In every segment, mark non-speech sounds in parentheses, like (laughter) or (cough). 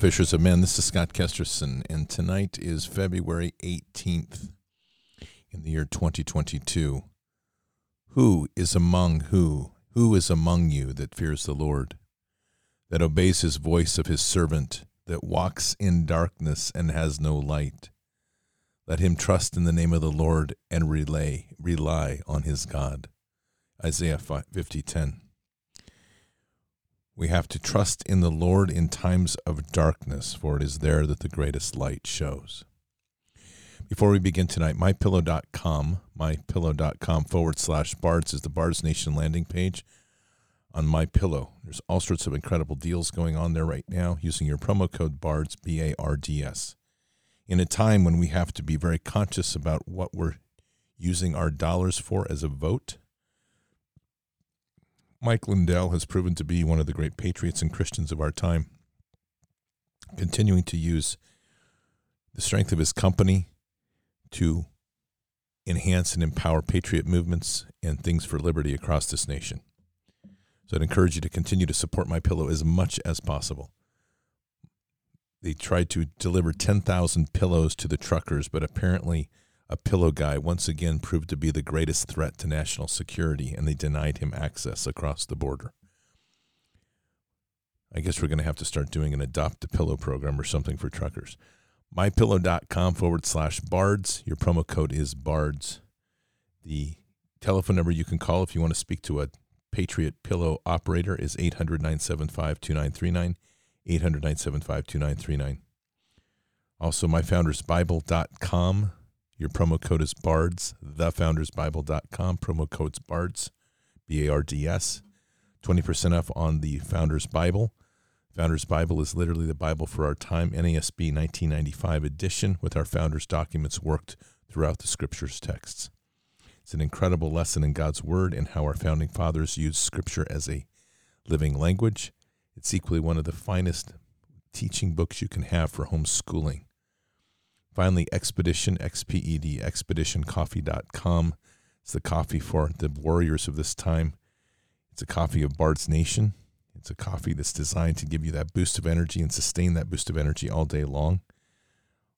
Fishers of Men. This is Scott Kesterson, and tonight is February 18th in the year 2022. Who is among who? Who is among you that fears the Lord, that obeys his voice of his servant, that walks in darkness and has no light? Let him trust in the name of the Lord and relay, rely on his God. Isaiah 50:10. We have to trust in the Lord in times of darkness, for it is there that the greatest light shows. Before we begin tonight, mypillow.com, mypillow.com forward slash bards is the Bards Nation landing page on MyPillow. There's all sorts of incredible deals going on there right now using your promo code BARDS, B A R D S. In a time when we have to be very conscious about what we're using our dollars for as a vote, Mike Lindell has proven to be one of the great patriots and Christians of our time, continuing to use the strength of his company to enhance and empower patriot movements and things for liberty across this nation. So I'd encourage you to continue to support my pillow as much as possible. They tried to deliver 10,000 pillows to the truckers, but apparently a pillow guy once again proved to be the greatest threat to national security, and they denied him access across the border. I guess we're going to have to start doing an adopt a pillow program or something for truckers. MyPillow.com forward slash bards. Your promo code is bards. The telephone number you can call if you want to speak to a Patriot Pillow operator is 800 975 2939. 800 975 2939. Also, myfoundersbible.com your promo code is BARDS, thefoundersbible.com. Promo code's BARDS, B A R D S. 20% off on the Founders Bible. Founders Bible is literally the Bible for our time, NASB 1995 edition, with our founders' documents worked throughout the scriptures texts. It's an incredible lesson in God's Word and how our founding fathers used Scripture as a living language. It's equally one of the finest teaching books you can have for homeschooling. Finally, Expedition, X-P-E-D, expeditioncoffee.com. It's the coffee for the warriors of this time. It's a coffee of Bard's Nation. It's a coffee that's designed to give you that boost of energy and sustain that boost of energy all day long.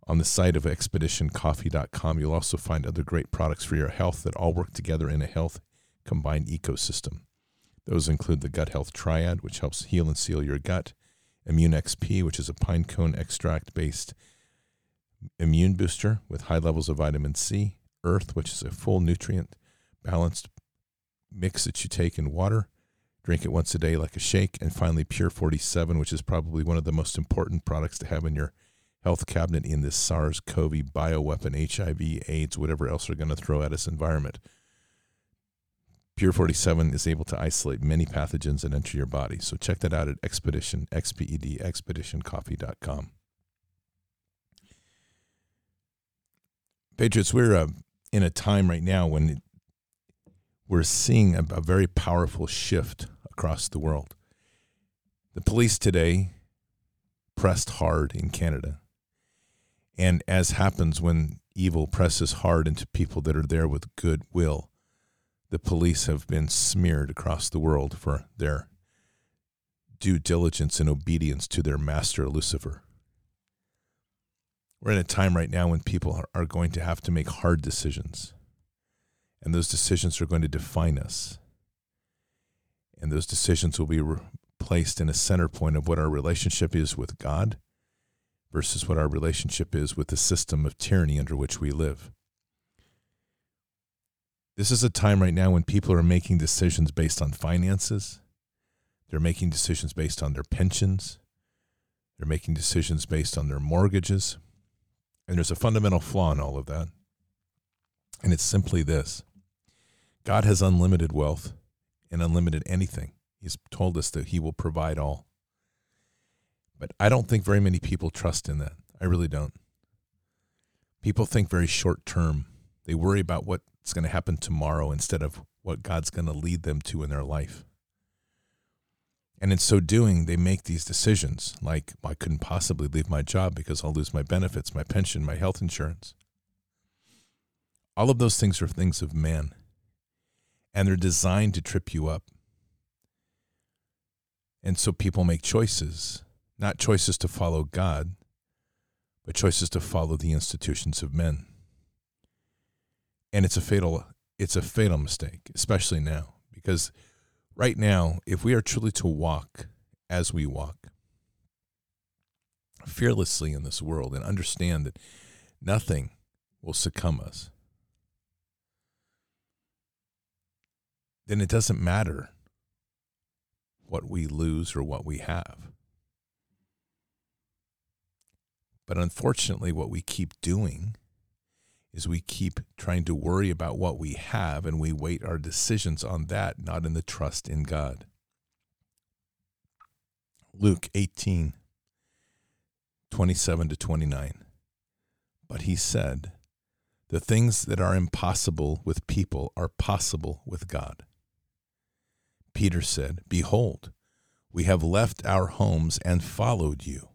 On the site of expeditioncoffee.com, you'll also find other great products for your health that all work together in a health combined ecosystem. Those include the Gut Health Triad, which helps heal and seal your gut, Immune XP, which is a pine cone extract based immune booster with high levels of vitamin C, earth, which is a full nutrient balanced mix that you take in water. Drink it once a day like a shake. And finally, Pure 47, which is probably one of the most important products to have in your health cabinet in this SARS CoV bioweapon, HIV, AIDS, whatever else they're going to throw at us environment. Pure 47 is able to isolate many pathogens that enter your body. So check that out at Expedition, XPED, expeditioncoffee.com. Patriots, we're uh, in a time right now when we're seeing a, a very powerful shift across the world. The police today pressed hard in Canada. And as happens when evil presses hard into people that are there with goodwill, the police have been smeared across the world for their due diligence and obedience to their master, Lucifer. We're in a time right now when people are, going to have to make hard decisions. And those decisions are going to define us. And those decisions will be re- placed in a center point of what our relationship is with God versus what our relationship is with the system of tyranny under which we live. This is a time right now when people are making decisions based on finances. They're making decisions based on their pensions. They're making decisions based on their mortgages. And there's a fundamental flaw in all of that. And it's simply this God has unlimited wealth and unlimited anything. He's told us that He will provide all. But I don't think very many people trust in that. I really don't. People think very short term. They worry about what's going to happen tomorrow instead of what God's going to lead them to in their life. And in so doing, they make these decisions like, I couldn't possibly leave my job because I'll lose my benefits, my pension, my health insurance. All of those things are things of man, and they're designed to trip you up. And so people make choices not choices to follow God, but choices to follow the institutions of men. And it's a fatal it's a fatal mistake, especially now, because right now, if we are truly to walk as we walk fearlessly in this world and understand that nothing will succumb us, then it doesn't matter what we lose or what we have. But unfortunately, what we keep doing is we keep trying to worry about what we have and we weight our decisions on that, not in the trust in God. Luke 18, 27 to 29. But he said, The things that are impossible with people are possible with God. Peter said, Behold, we have left our homes and followed you.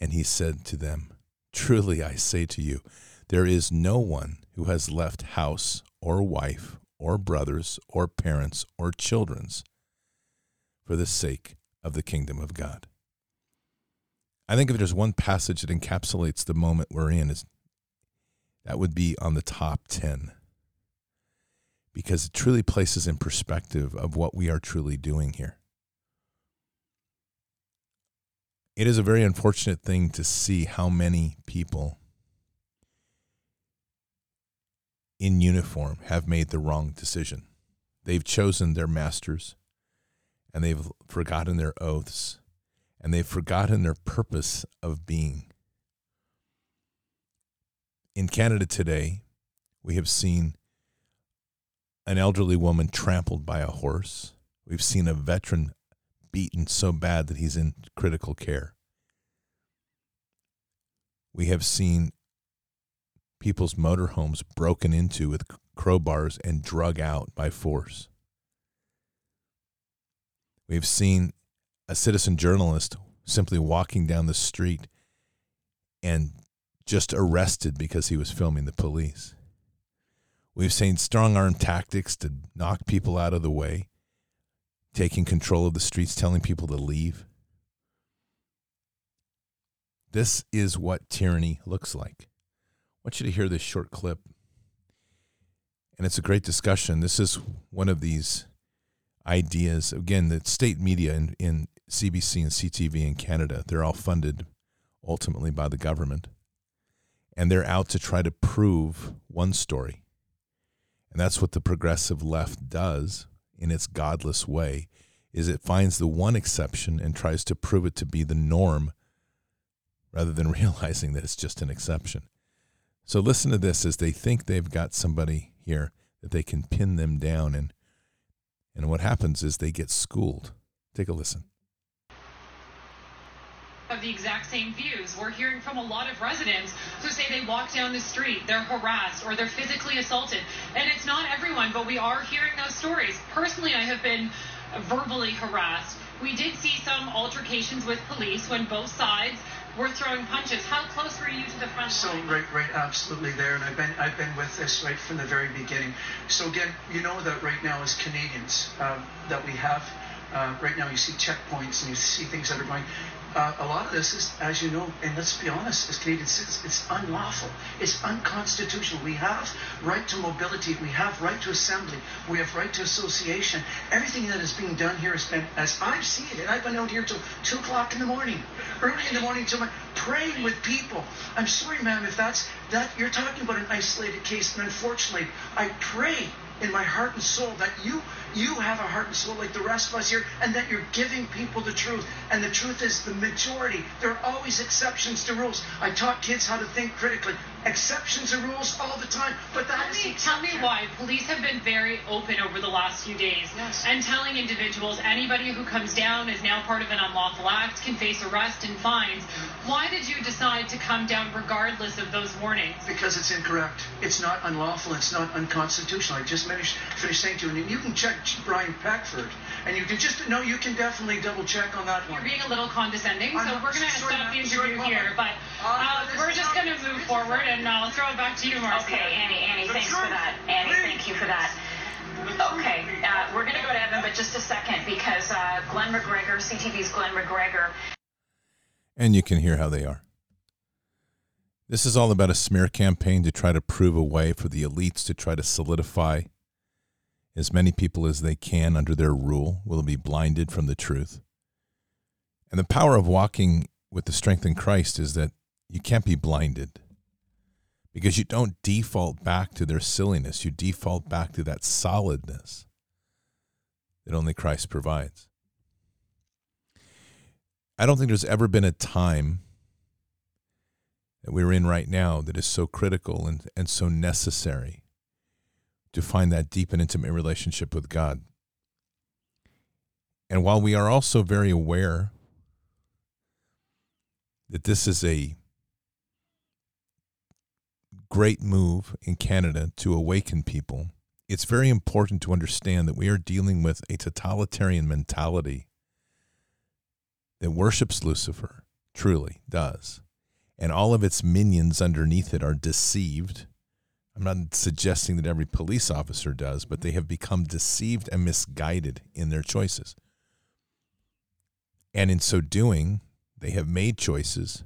And he said to them, Truly I say to you, there is no one who has left house or wife or brothers or parents or children's for the sake of the kingdom of God. I think if there's one passage that encapsulates the moment we're in, is that would be on the top 10 because it truly places in perspective of what we are truly doing here. It is a very unfortunate thing to see how many people in uniform have made the wrong decision. They've chosen their masters and they've forgotten their oaths and they've forgotten their purpose of being. In Canada today, we have seen an elderly woman trampled by a horse. We've seen a veteran beaten so bad that he's in critical care. We have seen people's motorhomes broken into with crowbars and drug out by force. We've seen a citizen journalist simply walking down the street and just arrested because he was filming the police. We've seen strong arm tactics to knock people out of the way taking control of the streets, telling people to leave. This is what tyranny looks like. I want you to hear this short clip. And it's a great discussion. This is one of these ideas. Again, the state media in, in CBC and CTV in Canada, they're all funded ultimately by the government. And they're out to try to prove one story. And that's what the progressive left does in its godless way is it finds the one exception and tries to prove it to be the norm rather than (laughs) realizing that it's just an exception. So listen to this as they think they've got somebody here that they can pin them down and and what happens is they get schooled. Take a listen have the exact same views. We're hearing from a lot of residents who say they walk down the street, they're harassed, or they're physically assaulted. And it's not everyone, but we are hearing those stories. Personally, I have been verbally harassed. We did see some altercations with police when both sides were throwing punches. How close were you to the front so, line? right, right, absolutely there, and I've been, I've been with this right from the very beginning. So again, you know that right now as Canadians, uh, that we have, uh, right now you see checkpoints and you see things that are going uh, a lot of this is, as you know, and let's be honest, as Canadian citizens, it's unlawful. It's unconstitutional. We have right to mobility. We have right to assembly. We have right to association. Everything that is being done here has been, as I've seen it, I've been out here till 2 o'clock in the morning, early in the morning, till my, praying with people. I'm sorry, ma'am, if that's, that you're talking about an isolated case, and unfortunately, I pray in my heart and soul that you you have a heart and soul like the rest of us here and that you're giving people the truth. And the truth is the majority there are always exceptions to rules. I taught kids how to think critically exceptions are rules all the time but that tell me, tell me why police have been very open over the last few days yes. and telling individuals anybody who comes down is now part of an unlawful act can face arrest and fines. Why did you decide to come down regardless of those warnings? Because it's incorrect. It's not unlawful. It's not unconstitutional. I just finished, finished saying to you and you can check Brian Peckford, and you can just no you can definitely double check on that one. you're being a little condescending so we're going to stop the interview sorry, here but uh, uh, we're just going to move forward and I'll throw it back to you, Marcia. Okay, Annie, Annie, thanks for that. Annie, thank you for that. Okay, uh, we're going to go to Evan, but just a second because uh, Glen McGregor, CTV's Glen McGregor. And you can hear how they are. This is all about a smear campaign to try to prove a way for the elites to try to solidify as many people as they can under their rule will be blinded from the truth. And the power of walking with the strength in Christ is that you can't be blinded because you don't default back to their silliness. You default back to that solidness that only Christ provides. I don't think there's ever been a time that we're in right now that is so critical and, and so necessary to find that deep and intimate relationship with God. And while we are also very aware that this is a great move in Canada to awaken people, it's very important to understand that we are dealing with a totalitarian mentality that worships Lucifer, truly does. And all of its minions underneath it are deceived. I'm not suggesting that every police officer does, but they have become deceived and misguided in their choices. And in so doing, they have made choices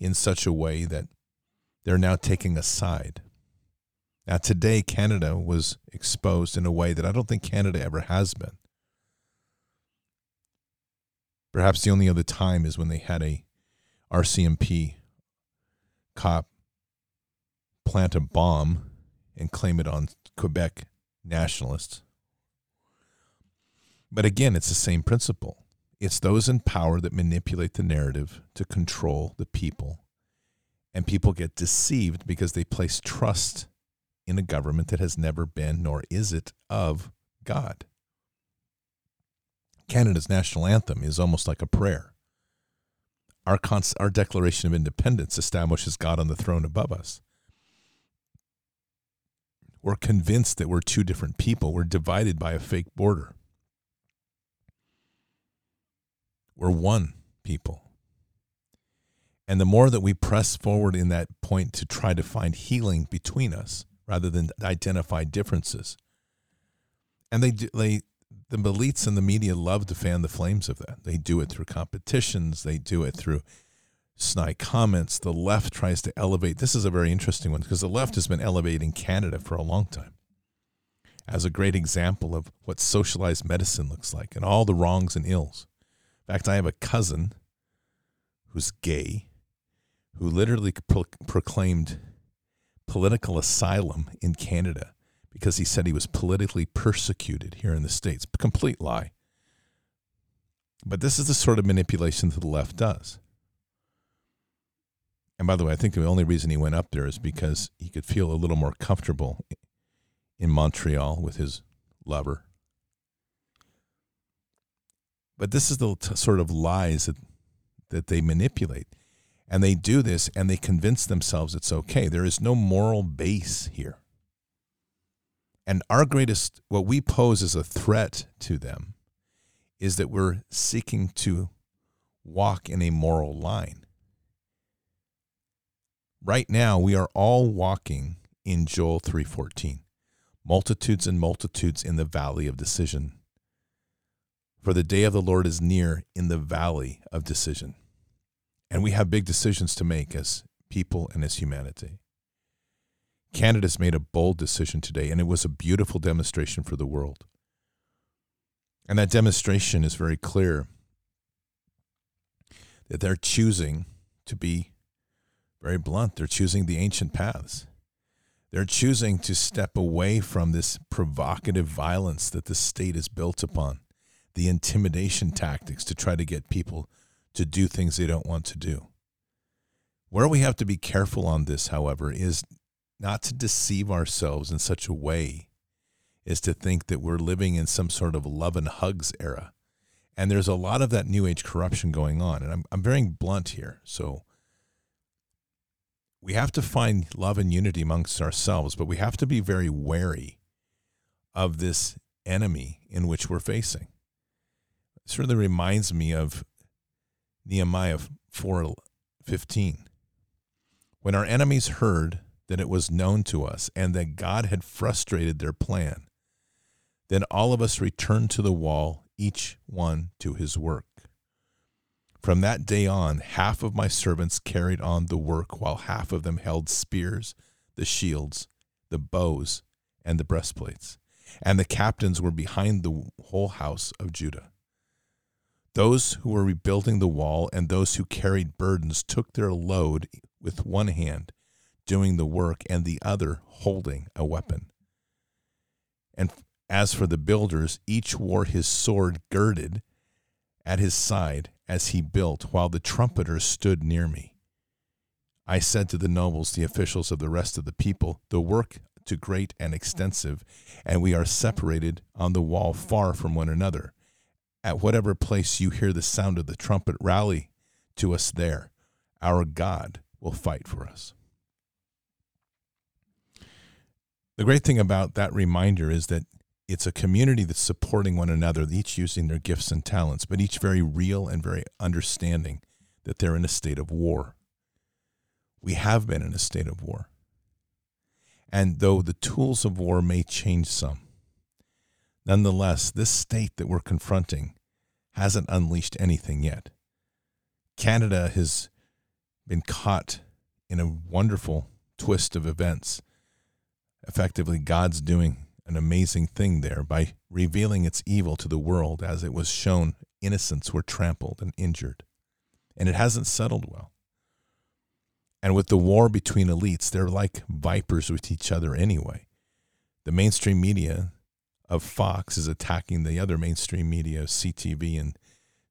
in such a way that they're now taking a side. Now, today, Canada was exposed in a way that I don't think Canada ever has been. Perhaps the only other time is when they had a RCMP cop plant a bomb and claim it on Quebec nationalists. But again, it's the same principle. It's those in power that manipulate the narrative to control the people and people get deceived because they place trust in a government that has never been, nor is it, of God. Canada's national anthem is almost like a prayer. Our, cons- our Declaration of Independence establishes God on the throne above us. We're convinced that we're two different people. We're divided by a fake border. We're one people. And the more that we press forward in that point to try to find healing between us rather than identify differences. And they, they the elites and the media love to fan the flames of that. They do it through competitions, they do it through snide comments. The left tries to elevate. This is a very interesting one because the left has been elevating Canada for a long time as a great example of what socialized medicine looks like and all the wrongs and ills. In fact, I have a cousin who's gay who literally pro- proclaimed political asylum in Canada because he said he was politically persecuted here in the States. Complete lie. But this is the sort of manipulation that the left does. And by the way, I think the only reason he went up there is because he could feel a little more comfortable in Montreal with his lover. But this is the t- sort of lies that, that they manipulate. And they do this and they convince themselves it's okay. There is no moral base here. And our greatest, what we pose as a threat to them, is that we're seeking to walk in a moral line. Right now, we are all walking in Joel 3:14. Multitudes and multitudes in the valley of decision. For the day of the Lord is near in the valley of decision. And we have big decisions to make as people and as humanity. Canada's made a bold decision today, and it was a beautiful demonstration for the world. And that demonstration is very clear that they're choosing to be very blunt. They're choosing the ancient paths. They're choosing to step away from this provocative violence that the state is built upon, the intimidation tactics to try to get people to do things they don't want to do. Where we have to be careful on this, however, is not to deceive ourselves in such a way as to think that we're living in some sort of love and hugs era. And there's a lot of that new age corruption going on. And I'm, I'm very blunt here. So we have to find love and unity amongst ourselves, but we have to be very wary of this enemy in which we're facing. It sort of reminds me of Nehemiah 4:15. When our enemies heard that it was known to us and that God had frustrated their plan, then all of us returned to the wall, each one to his work. From that day on, half of my servants carried on the work, while half of them held spears, the shields, the bows, and the breastplates. And the captains were behind the whole house of Judah. Those who were rebuilding the wall and those who carried burdens took their load with one hand, doing the work, and the other holding a weapon. And as for the builders, each wore his sword girded at his side as he built, while the trumpeters stood near me. I said to the nobles, the officials of the rest of the people, The work too great and extensive, and we are separated on the wall far from one another. At whatever place you hear the sound of the trumpet, rally to us there. Our God will fight for us. The great thing about that reminder is that it's a community that's supporting one another, each using their gifts and talents, but each very real and very understanding that they're in a state of war. We have been in a state of war. And though the tools of war may change some, nonetheless, this state that we're confronting hasn't unleashed anything yet. Canada has been caught in a wonderful twist of events. Effectively, God's doing an amazing thing there by revealing its evil to the world as it was shown innocents were trampled and injured. And it hasn't settled well. And with the war between elites, they're like vipers with each other anyway. The mainstream media of Fox is attacking the other mainstream media CTV and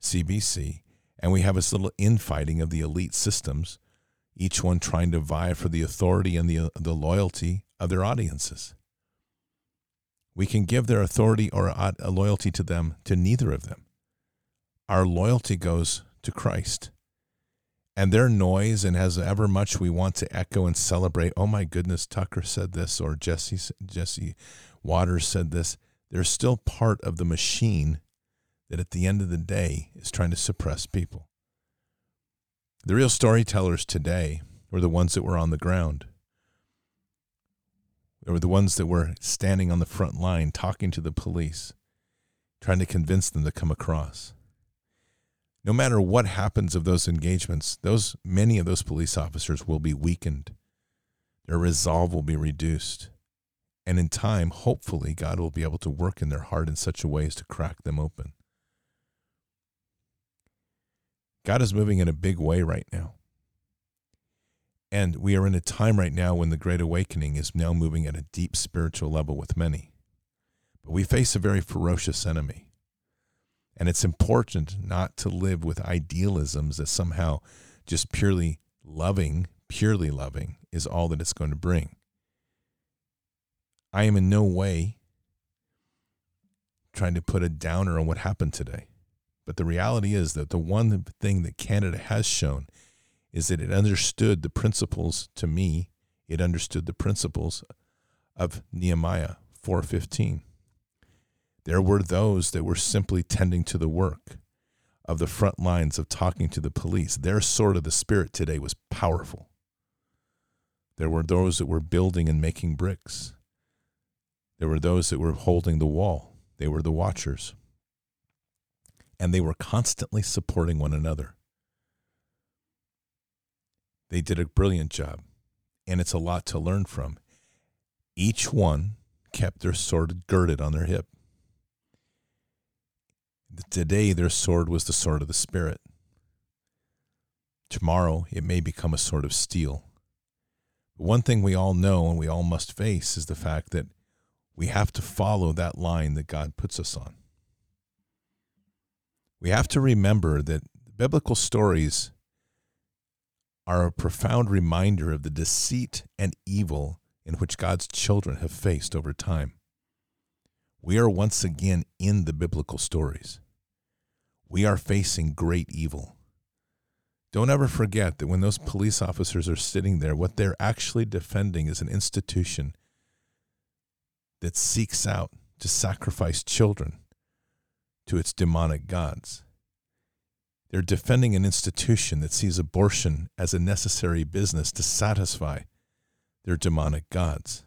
CBC. And we have this little infighting of the elite systems, each one trying to vie for the authority and the, the loyalty of their audiences. We can give their authority or a loyalty to them to neither of them. Our loyalty goes to Christ. And their noise, and as ever much we want to echo and celebrate, oh my goodness, Tucker said this, or Jesse, Jesse Watters said this, they're still part of the machine that at the end of the day is trying to suppress people. The real storytellers today were the ones that were on the ground. They were the ones that were standing on the front line talking to the police, trying to convince them to come across. No matter what happens of those engagements, those many of those police officers will be weakened. Their resolve will be reduced. And in time, hopefully, God will be able to work in their heart in such a way as to crack them open. God is moving in a big way right now. And we are in a time right now when the Great Awakening is now moving at a deep spiritual level with many. But we face a very ferocious enemy. And it's important not to live with idealisms that somehow just purely loving, purely loving, is all that it's going to bring. I am in no way trying to put a downer on what happened today. But the reality is that the one thing that Canada has shown is that it understood the principles to me it understood the principles of Nehemiah 4:15 there were those that were simply tending to the work of the front lines of talking to the police. Their sort of the spirit today was powerful. There were those that were building and making bricks there were those that were holding the wall they were the watchers and they were constantly supporting one another they did a brilliant job, and it's a lot to learn from. Each one kept their sword girded on their hip. Today, their sword was the sword of the Spirit. Tomorrow, it may become a sword of steel. One thing we all know and we all must face is the fact that we have to follow that line that God puts us on. We have to remember that biblical stories are a profound reminder of the deceit and evil in which God's children have faced over time. We are once again in the biblical stories. We are facing great evil. Don't ever forget that when those police officers are sitting there, what they're actually defending is an institution that seeks out to sacrifice children to its demonic gods. They're defending an institution that sees abortion as a necessary business to satisfy their demonic gods.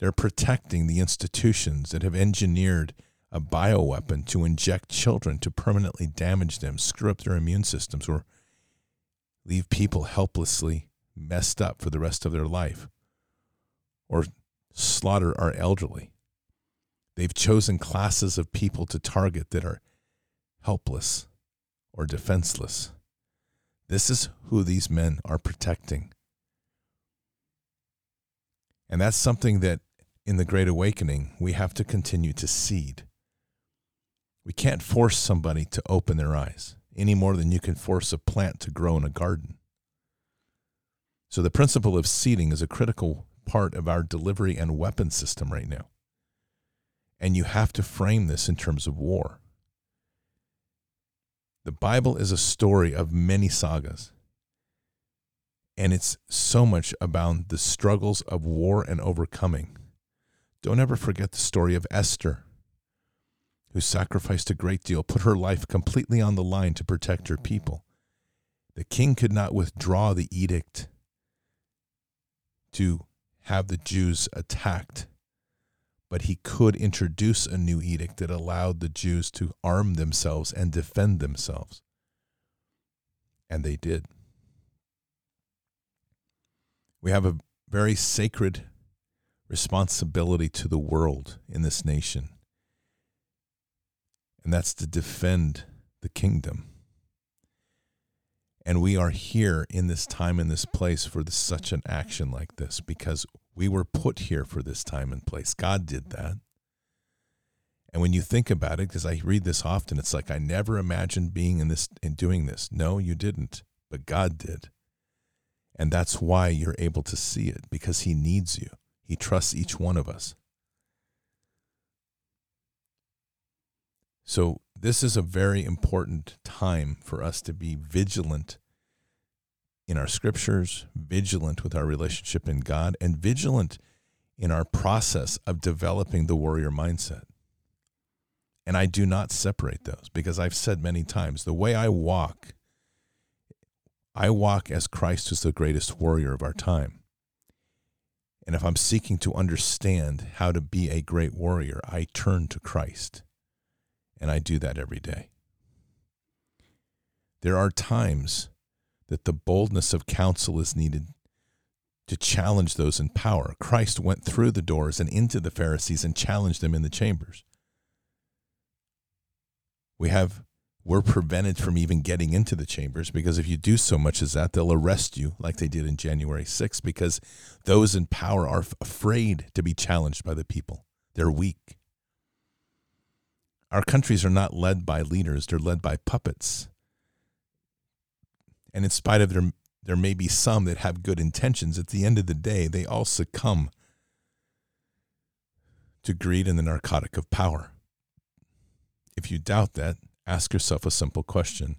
They're protecting the institutions that have engineered a bioweapon to inject children to permanently damage them, screw up their immune systems, or leave people helplessly messed up for the rest of their life, or slaughter our elderly. They've chosen classes of people to target that are helpless or defenseless. This is who these men are protecting. And that's something that in the Great Awakening we have to continue to seed. We can't force somebody to open their eyes any more than you can force a plant to grow in a garden. So the principle of seeding is a critical part of our delivery and weapon system right now. And you have to frame this in terms of war. The Bible is a story of many sagas. And it's so much about the struggles of war and overcoming. Don't ever forget the story of Esther, who sacrificed a great deal, put her life completely on the line to protect her people. The king could not withdraw the edict to have the Jews attacked, but he could introduce a new edict that allowed the Jews to arm themselves and defend themselves. And they did. We have a very sacred responsibility to the world in this nation, and that's to defend the kingdom. And we are here in this time in this place for such an action like this because we were put here for this time and place. God did that. And when you think about it, because I read this often, it's like I never imagined being in this and doing this. No, you didn't, but God did. And that's why you're able to see it because He needs you. He trusts each one of us. So, this is a very important time for us to be vigilant in our scriptures, vigilant with our relationship in God, and vigilant in our process of developing the warrior mindset. And I do not separate those because I've said many times the way I walk I walk as Christ is the greatest warrior of our time. And if I'm seeking to understand how to be a great warrior, I turn to Christ. And I do that every day. There are times that the boldness of counsel is needed to challenge those in power. Christ went through the doors and into the Pharisees and challenged them in the chambers. We have we're prevented from even getting into the chambers because if you do so much as that, they'll arrest you like they did in January 6th because those in power are afraid to be challenged by the people. They're weak. Our countries are not led by leaders, they're led by puppets. And in spite of their there may be some that have good intentions, at the end of the day, they all succumb to greed and the narcotic of power. If you doubt that, ask yourself a simple question.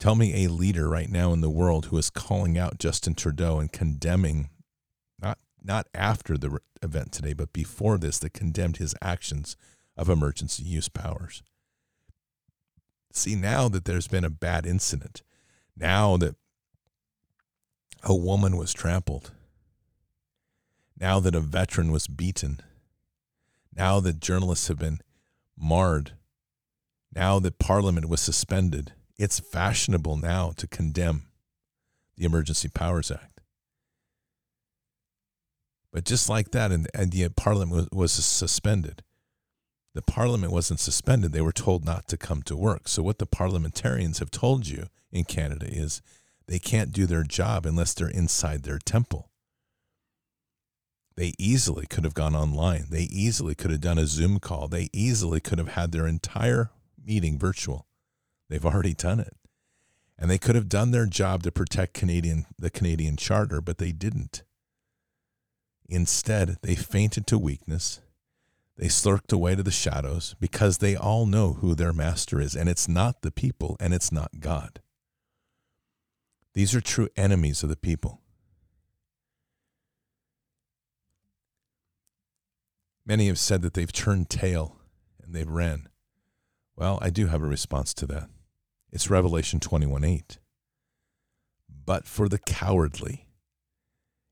Tell me a leader right now in the world who is calling out Justin Trudeau and condemning, not, not after the event today, but before this, that condemned his actions of emergency use powers. See, now that there's been a bad incident, now that a woman was trampled, now that a veteran was beaten, now that journalists have been marred now that Parliament was suspended, it's fashionable now to condemn the Emergency Powers Act. But just like that, and, and the Parliament was, was suspended. The Parliament wasn't suspended. They were told not to come to work. So, what the parliamentarians have told you in Canada is they can't do their job unless they're inside their temple. They easily could have gone online. They easily could have done a Zoom call. They easily could have had their entire meeting virtual. They've already done it. And they could have done their job to protect Canadian the Canadian charter, but they didn't. Instead, they fainted to weakness. They slurked away to the shadows because they all know who their master is, and it's not the people and it's not God. These are true enemies of the people. Many have said that they've turned tail and they've ran. Well, I do have a response to that. It's Revelation 21 8. But for the cowardly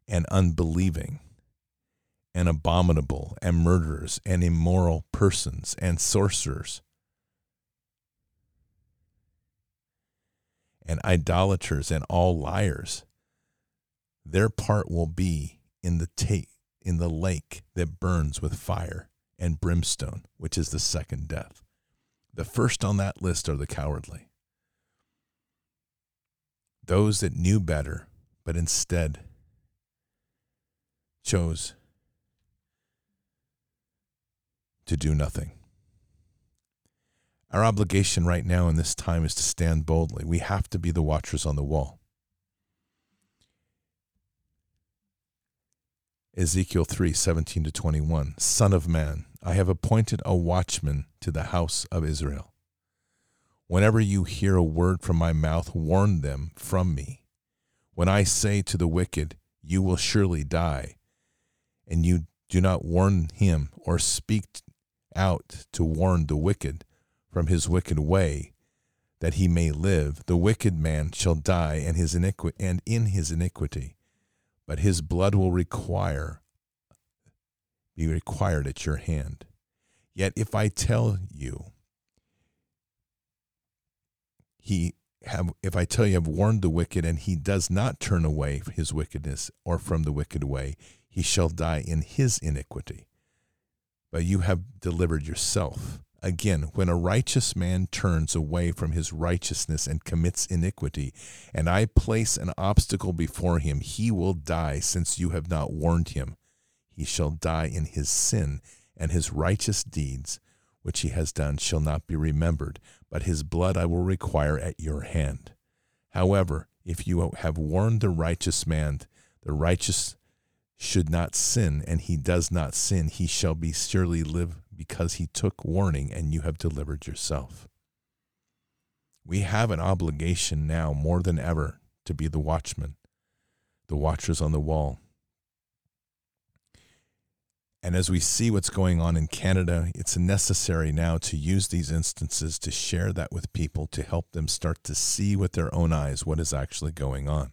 and unbelieving and abominable and murderers and immoral persons and sorcerers and idolaters and all liars. Their part will be in the ta- in the lake that burns with fire and brimstone which is the second death. The first on that list are the cowardly. Those that knew better but instead chose to do nothing. Our obligation right now in this time is to stand boldly. We have to be the watchers on the wall. Ezekiel 3 17 to 21. Son of man, I have appointed a watchman to the house of Israel. Whenever you hear a word from my mouth, warn them from me. When I say to the wicked, You will surely die, and you do not warn him or speak out to warn the wicked from his wicked way, that he may live, the wicked man shall die and his and in his iniquity, but his blood will require be required at your hand. Yet if I tell you he have if I tell you I've warned the wicked and he does not turn away his wickedness or from the wicked way, he shall die in his iniquity but you have delivered yourself. Again, when a righteous man turns away from his righteousness and commits iniquity, and I place an obstacle before him, he will die, since you have not warned him. He shall die in his sin, and his righteous deeds, which he has done, shall not be remembered, but his blood I will require at your hand. However, if you have warned the righteous man, the righteous should not sin, and he does not sin, he shall be surely live because he took warning and you have delivered yourself. We have an obligation now more than ever to be the watchmen, the watchers on the wall. And as we see what's going on in Canada, it's necessary now to use these instances to share that with people to help them start to see with their own eyes what is actually going on.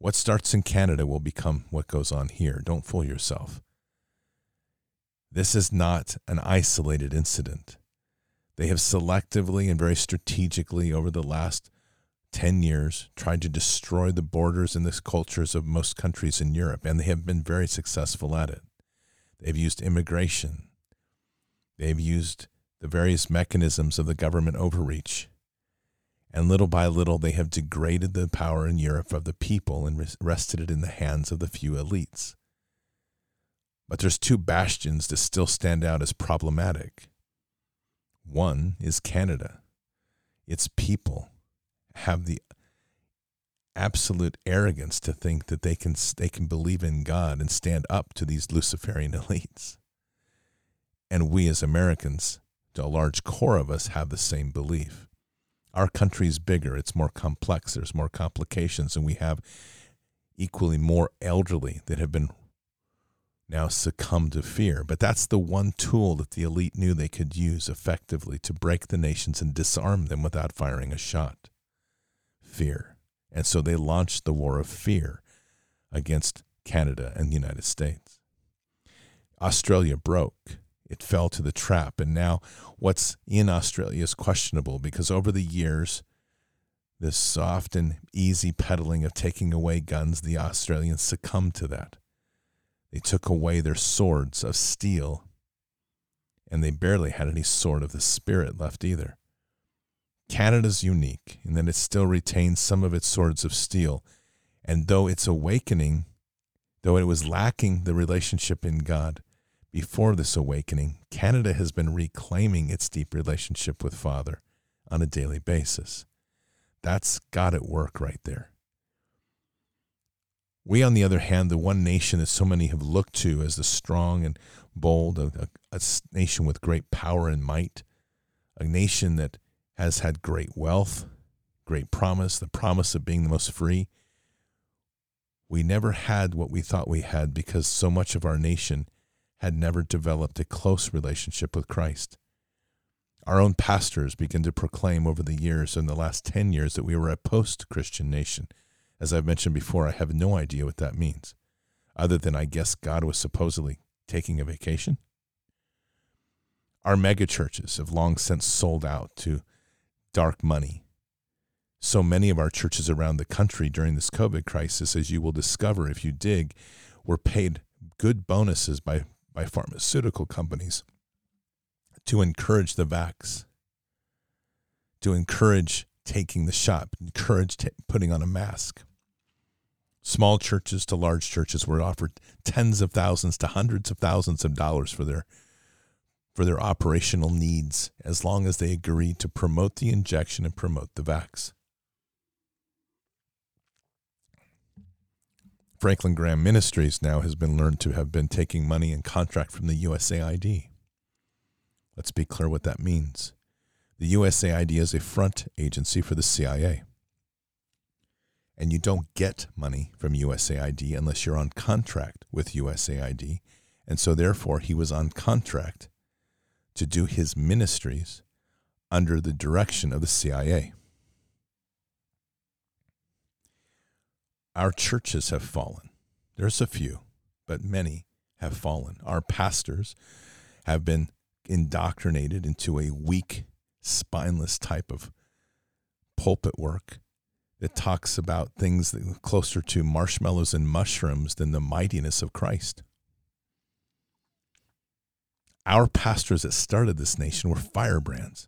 What starts in Canada will become what goes on here. Don't fool yourself. This is not an isolated incident. They have selectively and very strategically over the last 10 years tried to destroy the borders and the cultures of most countries in Europe, and they have been very successful at it. They've used immigration, they've used the various mechanisms of the government overreach and little by little they have degraded the power in Europe of the people and rested it in the hands of the few elites. But there's two bastions that still stand out as problematic. One is Canada. Its people have the absolute arrogance to think that they can they can believe in God and stand up to these Luciferian (laughs) elites. And we as Americans, a large core of us have the same belief. Our country is bigger, it's more complex, there's more complications, and we have equally more elderly that have been now succumbed to fear. But that's the one tool that the elite knew they could use effectively to break the nations and disarm them without firing a shot fear. And so they launched the war of fear against Canada and the United States. Australia broke it fell to the trap. And now what's in Australia is questionable because over the years, this soft and easy peddling of taking away guns, the Australians succumbed to that. They took away their swords of steel, and they barely had any sword of the spirit left either. Canada's unique in that it still retains some of its swords of steel, and though it's awakening, though it was lacking the relationship in God, before this awakening, Canada has been reclaiming its deep relationship with Father on a daily basis. That's God at work right there. We, on the other hand, the one nation that so many have looked to as the strong and bold, a, a, a nation with great power and might, a nation that has had great wealth, great promise, the promise of being the most free. We never had what we thought we had because so much of our nation had never developed a close relationship with Christ. Our own pastors began to proclaim over the years, in the last 10 years, that we were a post Christian nation, As I've mentioned before, I have no idea what that means, other than I guess God was supposedly taking a vacation. Our megachurches have long since sold out to dark money. So many of our churches around the country during this COVID crisis, as you will discover if you dig, were paid good bonuses by, by pharmaceutical companies to encourage the vax, to encourage taking the shot, encourage t- putting on a mask. Small churches to large churches were offered tens of thousands to hundreds of thousands of dollars for their for their operational needs as long as they agreed to promote the injection and promote the vax. Franklin Graham Ministries now has been learned to have been taking money and contract from the USAID. Let's be clear what that means. The USAID is a front agency for the CIA. And you don't get money from USAID unless you're on contract with USAID. And so, therefore, he was on contract to do his ministries under the direction of the CIA. Our churches have fallen. There's a few, but many have fallen. Our pastors have been indoctrinated into a weak, spineless type of pulpit work that talks about things that are closer to marshmallows and mushrooms than the mightiness of Christ. Our pastors that started this nation were firebrands.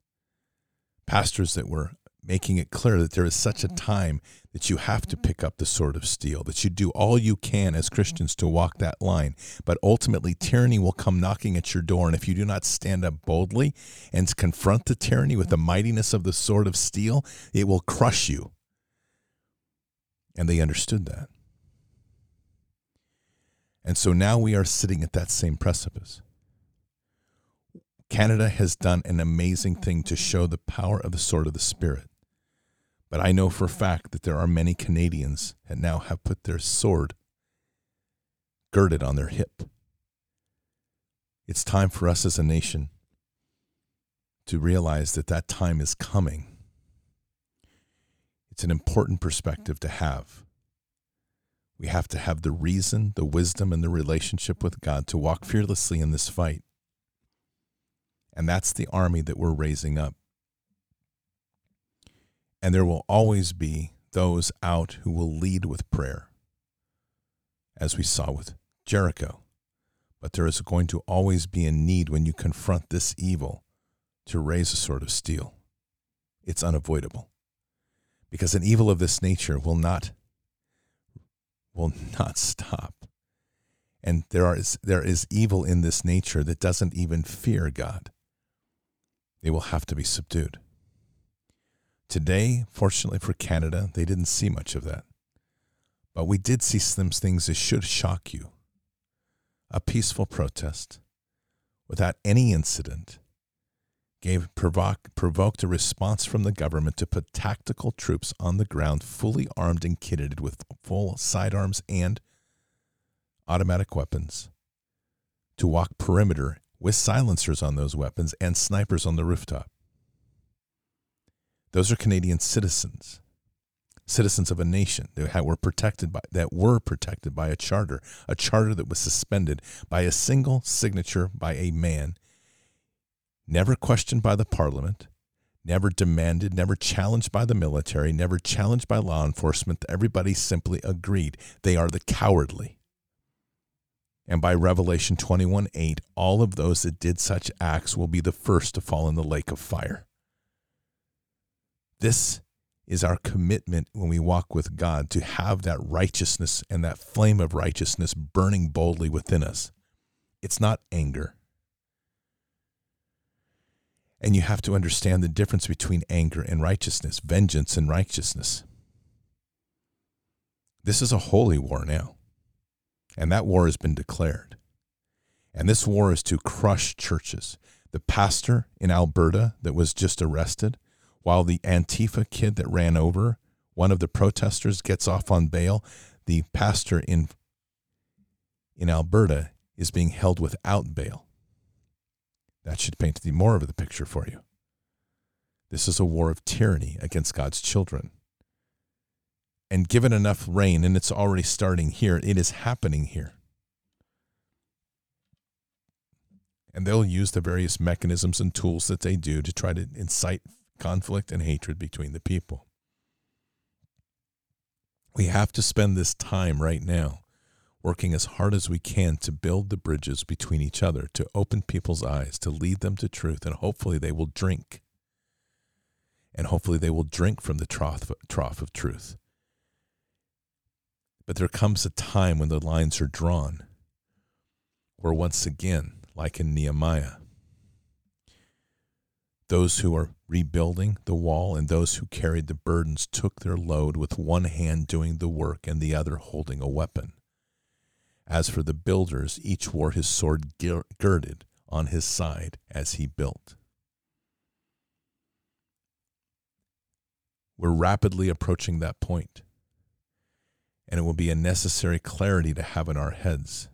Pastors that were making it clear that there is such a mm-hmm. time that you have to mm-hmm. pick up the sword of steel, that you do all you can as Christians to walk that line. But ultimately, mm-hmm. tyranny will come knocking at your door. And if you do not stand up boldly and confront the tyranny with the mightiness of the sword of steel, it will crush you. And they understood that. And so now we are sitting at that same precipice. Canada has done an amazing thing to show the power of the sword of the Spirit. But I know for a fact that there are many Canadians that now have put their sword girded on their hip. It's time for us as a nation to realize that that time is coming. It's an important perspective to have. We have to have the reason, the wisdom, and the relationship with God to walk fearlessly in this fight. And that's the army that we're raising up. And there will always be those out who will lead with prayer, as we saw with Jericho. But there is going to always be a need when you confront this evil to raise a sword of steel. It's unavoidable. Because an evil of this nature will not will not stop. And there is there is evil in this nature that doesn't even fear God. They will have to be subdued. Today, fortunately for Canada, they didn't see much of that. But we did see some things that should shock you. A peaceful protest without any incident gave provoke, provoked a response from the government to put tactical troops on the ground fully armed and kitted with full sidearms and automatic weapons to walk perimeter with silencers on those weapons and snipers on the rooftop. Those are Canadian citizens, citizens of a nation that were protected by that were protected by a charter, a charter that was suspended by a single signature by a man, never questioned by the parliament, never demanded, never challenged by the military, never challenged by law enforcement. Everybody simply agreed. They are the cowardly. And by Revelation 21 8, all of those that did such acts will be the first to fall in the lake of fire. This is our commitment when we walk with God to have that righteousness and that flame of righteousness burning boldly within us. It's not anger. And you have to understand the difference between anger and righteousness, vengeance and righteousness. This is a holy war now. And that war has been declared. And this war is to crush churches. The pastor in Alberta that was just arrested, while the Antifa kid that ran over one of the protesters gets off on bail, the pastor in in Alberta is being held without bail. That should paint the more of the picture for you. This is a war of tyranny against God's children. and given enough rain, and it's already starting here. It is happening here. And they'll use the various mechanisms and tools that they do to try to incite conflict and hatred between the people. We have to spend this time right now working as hard as we can to build the bridges between each other, to open people's eyes, to lead them to truth, and hopefully they will drink. And hopefully they will drink from the trough, trough of truth. But there comes a time when the lines are drawn where once again, like in Nehemiah, those who are rebuilding the wall and those who carried the burdens took their load with one hand doing the work and the other holding a weapon. As for the builders, each wore his sword girded on his side as he built. We're rapidly approaching that point and it will be a necessary clarity to have in our heads.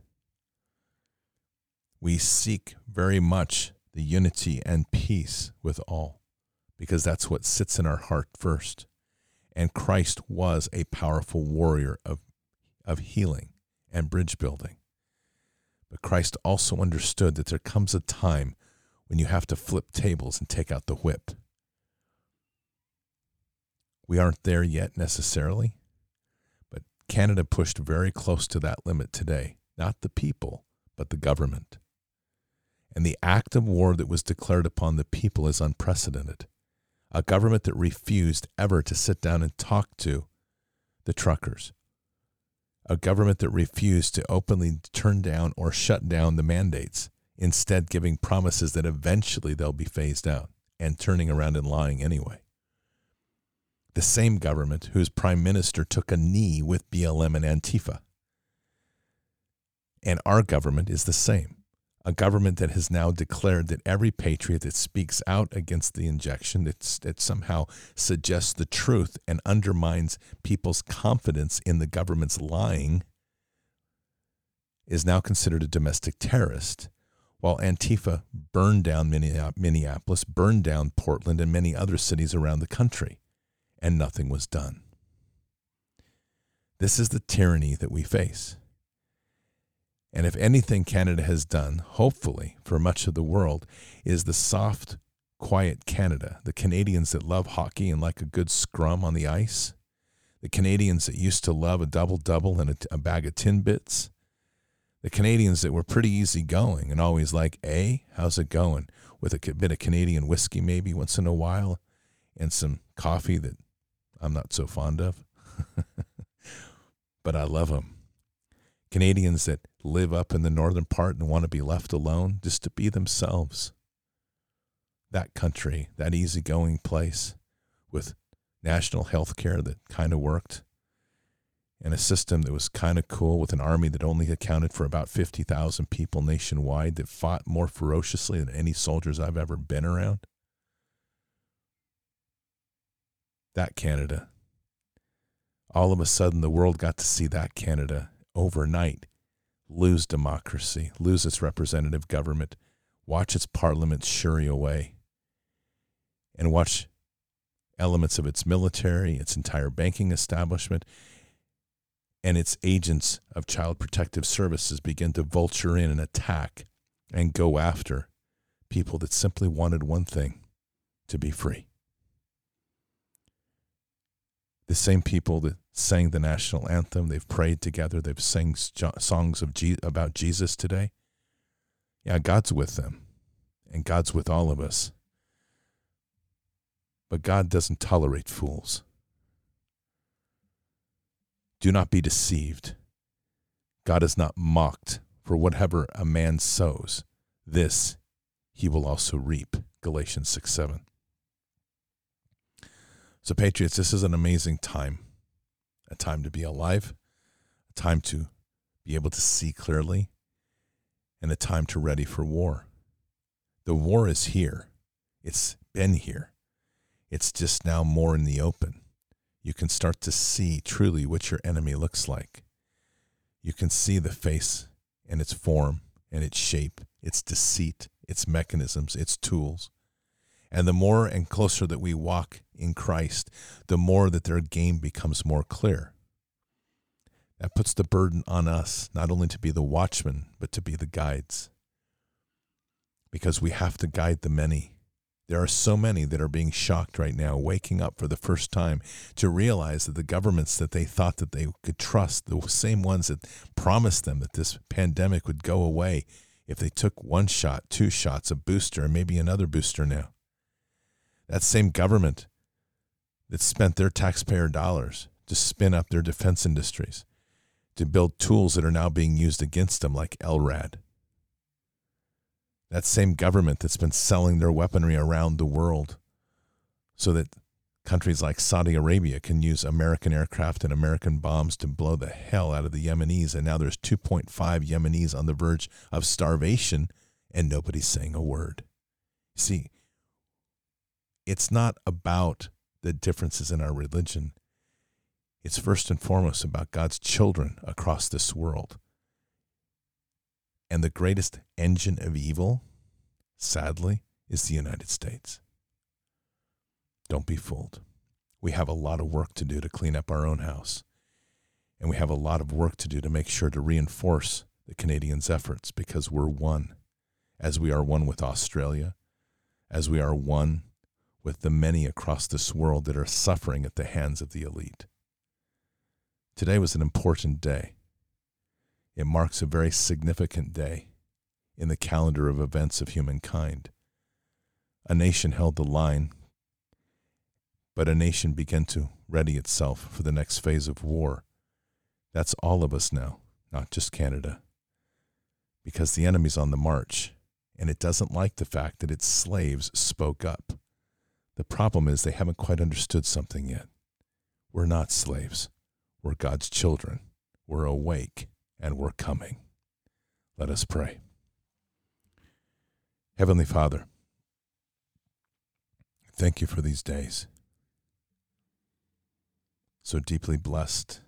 We seek very much the unity and peace with all, because that's what sits in our heart first. And Christ was a powerful warrior of, of healing and bridge building. But Christ also understood that there comes a time when you have to flip tables and take out the whip. We aren't there yet necessarily, but Canada pushed very close to that limit today, not the people, but the government. And the act of war that was declared upon the people is unprecedented. A government that refused ever to sit down and talk to the truckers. A government that refused to openly turn down or shut down the mandates, instead, giving promises that eventually they'll be phased out and turning around and lying anyway the same government whose prime minister took a knee with BLM and Antifa. And our government is the same. A government that has now declared that every patriot that speaks out against the injection, that, that somehow suggests the truth and undermines people's confidence in the government's lying, is now considered a domestic terrorist while Antifa burned down Minneapolis, burned down Portland, and many other cities around the country and nothing was done. This is the tyranny that we face. And if anything Canada has done, hopefully for much of the world, is the soft, quiet Canada, the Canadians that love hockey and like a good scrum on the ice, the Canadians that used to love a double double and a, a bag of Timbits, the Canadians that were pretty easy going and always like, hey, how's it going? With a bit of Canadian whiskey maybe once in a while and some coffee that I'm not so fond of, (laughs) but I love them. Canadians that live up in the northern part and want to be left alone just to be themselves. That country, that easygoing place with national health care that kind of worked and a system that was kind of cool with an army that only accounted for about 50,000 people nationwide that fought more ferociously than any soldiers I've ever been around. that Canada. All of a sudden, the world got to see that Canada overnight lose democracy, lose its representative government, watch its parliament shurry away, and watch elements of its military, its entire banking establishment, and its agents of child protective services begin to vulture in and attack and go after people that simply wanted one thing to be free. The same people that sang the national anthem, they've prayed together, they've sang songs of Je- about Jesus today. Yeah, God's with them, and God's with all of us. But God doesn't tolerate fools. Do not be deceived. God is not mocked, for whatever a man sows, this he will also reap. Galatians 6 7. So, Patriots, this is an amazing time a time to be alive, a time to be able to see clearly, and a time to ready for war. The war is here, it's been here, it's just now more in the open. You can start to see truly what your enemy looks like. You can see the face and its form and its shape, its deceit, its mechanisms, its tools. And the more and closer that we walk in Christ, the more that their game becomes more clear. That puts the burden on us, not only to be the watchmen, but to be the guides. Because we have to guide the many. There are so many that are being shocked right now, waking up for the first time to realize that the governments that they thought that they could trust, the same ones that promised them that this pandemic would go away if they took one shot, two shots, a booster, and maybe another booster now. That same government that spent their taxpayer dollars to spin up their defense industries, to build tools that are now being used against them, like LRAD that same government that's been selling their weaponry around the world so that countries like Saudi Arabia can use American aircraft and American bombs to blow the hell out of the Yemenis. And now there's 2.5 Yemenis on the verge of starvation, and nobody's saying a word. See, it's not about the differences in our religion. It's first and foremost about God's children across this world. And the greatest engine of evil, sadly, is the United States. Don't be fooled. We have a lot of work to do to clean up our own house. And we have a lot of work to do to make sure to reinforce the Canadians' efforts because we're one, as we are one with Australia, as we are one with the many across this world that are suffering at the hands of the elite. Today was an important day. It marks a very significant day in the calendar of events of humankind. A nation held the line, but a nation began to ready itself for the next phase of war. That's all of us now, not just Canada. Because the enemy's on the march, and it doesn't like the fact that its slaves spoke up. The problem is they haven't quite understood something yet. We're not slaves. We're God's children. We're awake and we're coming. Let us pray. Heavenly Father, thank you for these days. So deeply blessed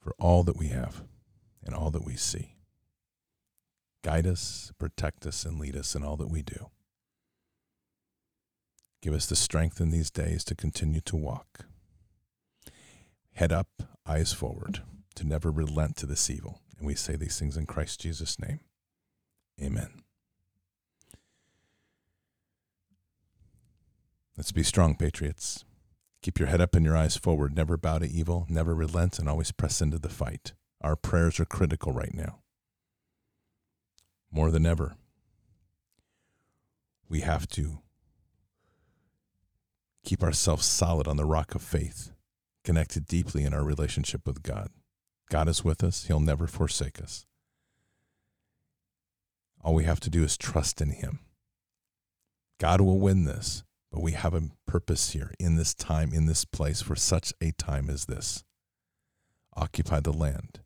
for all that we have and all that we see. Guide us, protect us, and lead us in all that we do. Give us the strength in these days to continue to walk. Head up, eyes forward to never relent to this evil. And we say these things in Christ Jesus' name. Amen. Let's be strong, patriots. Keep your head up and your eyes forward. Never bow to evil, never relent, and always press into the fight. Our prayers are critical right now. More than ever, we have to keep ourselves solid on the rock of faith, connected deeply in our relationship with God. God is with us, He'll never forsake us. All we have to do is trust in Him. God will win this, but we have a purpose here in this time, in this place, for such a time as this. Occupy the land,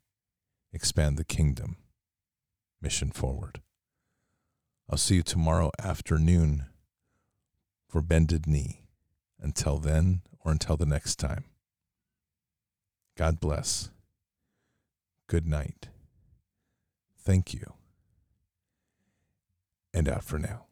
expand the kingdom, mission forward. I'll see you tomorrow afternoon for Bended Knee. Until then, or until the next time, God bless good night. Thank you. And out for now.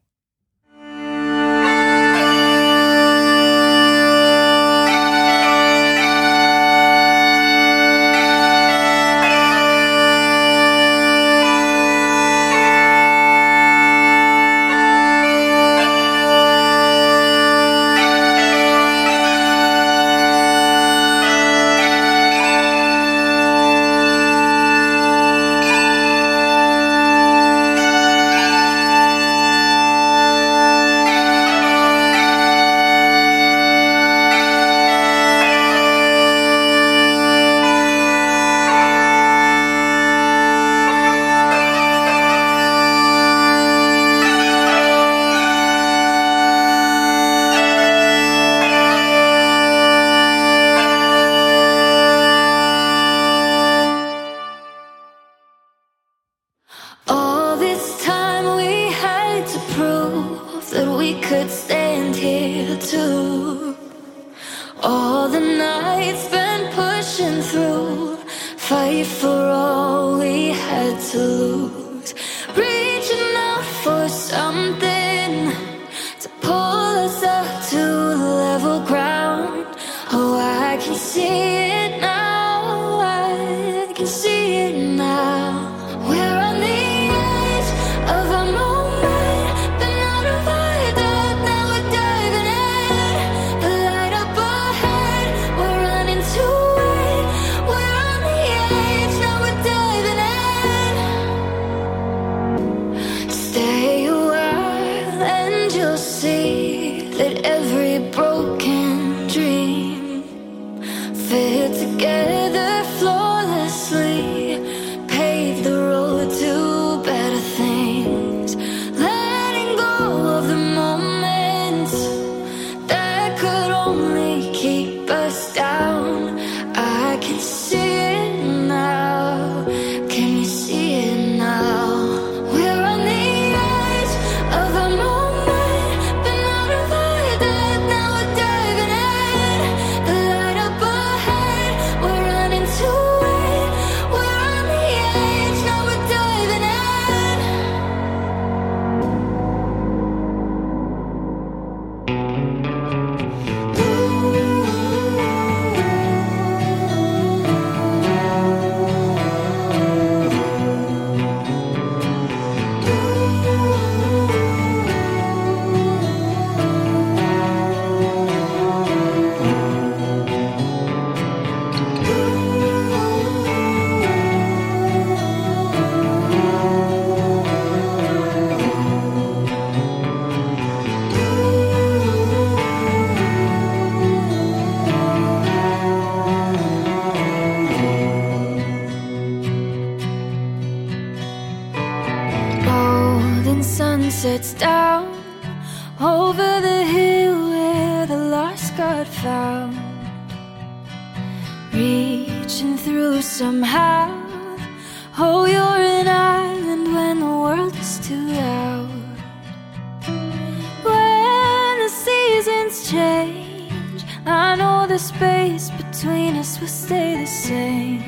the space between us will stay the same.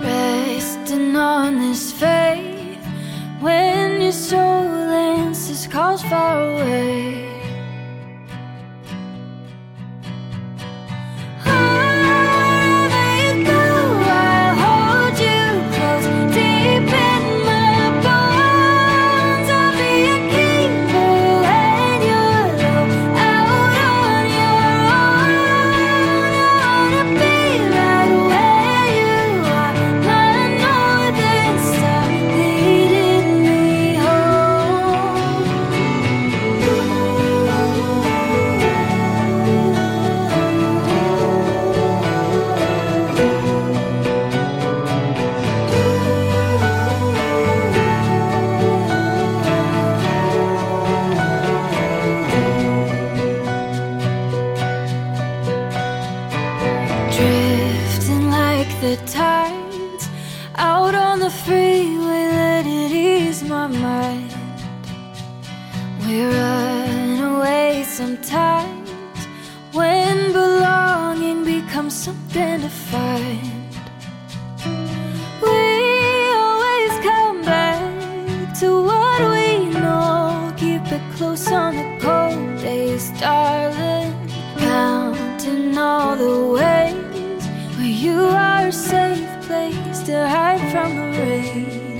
Resting on this faith when your soul answers calls far away. To hide from the rain.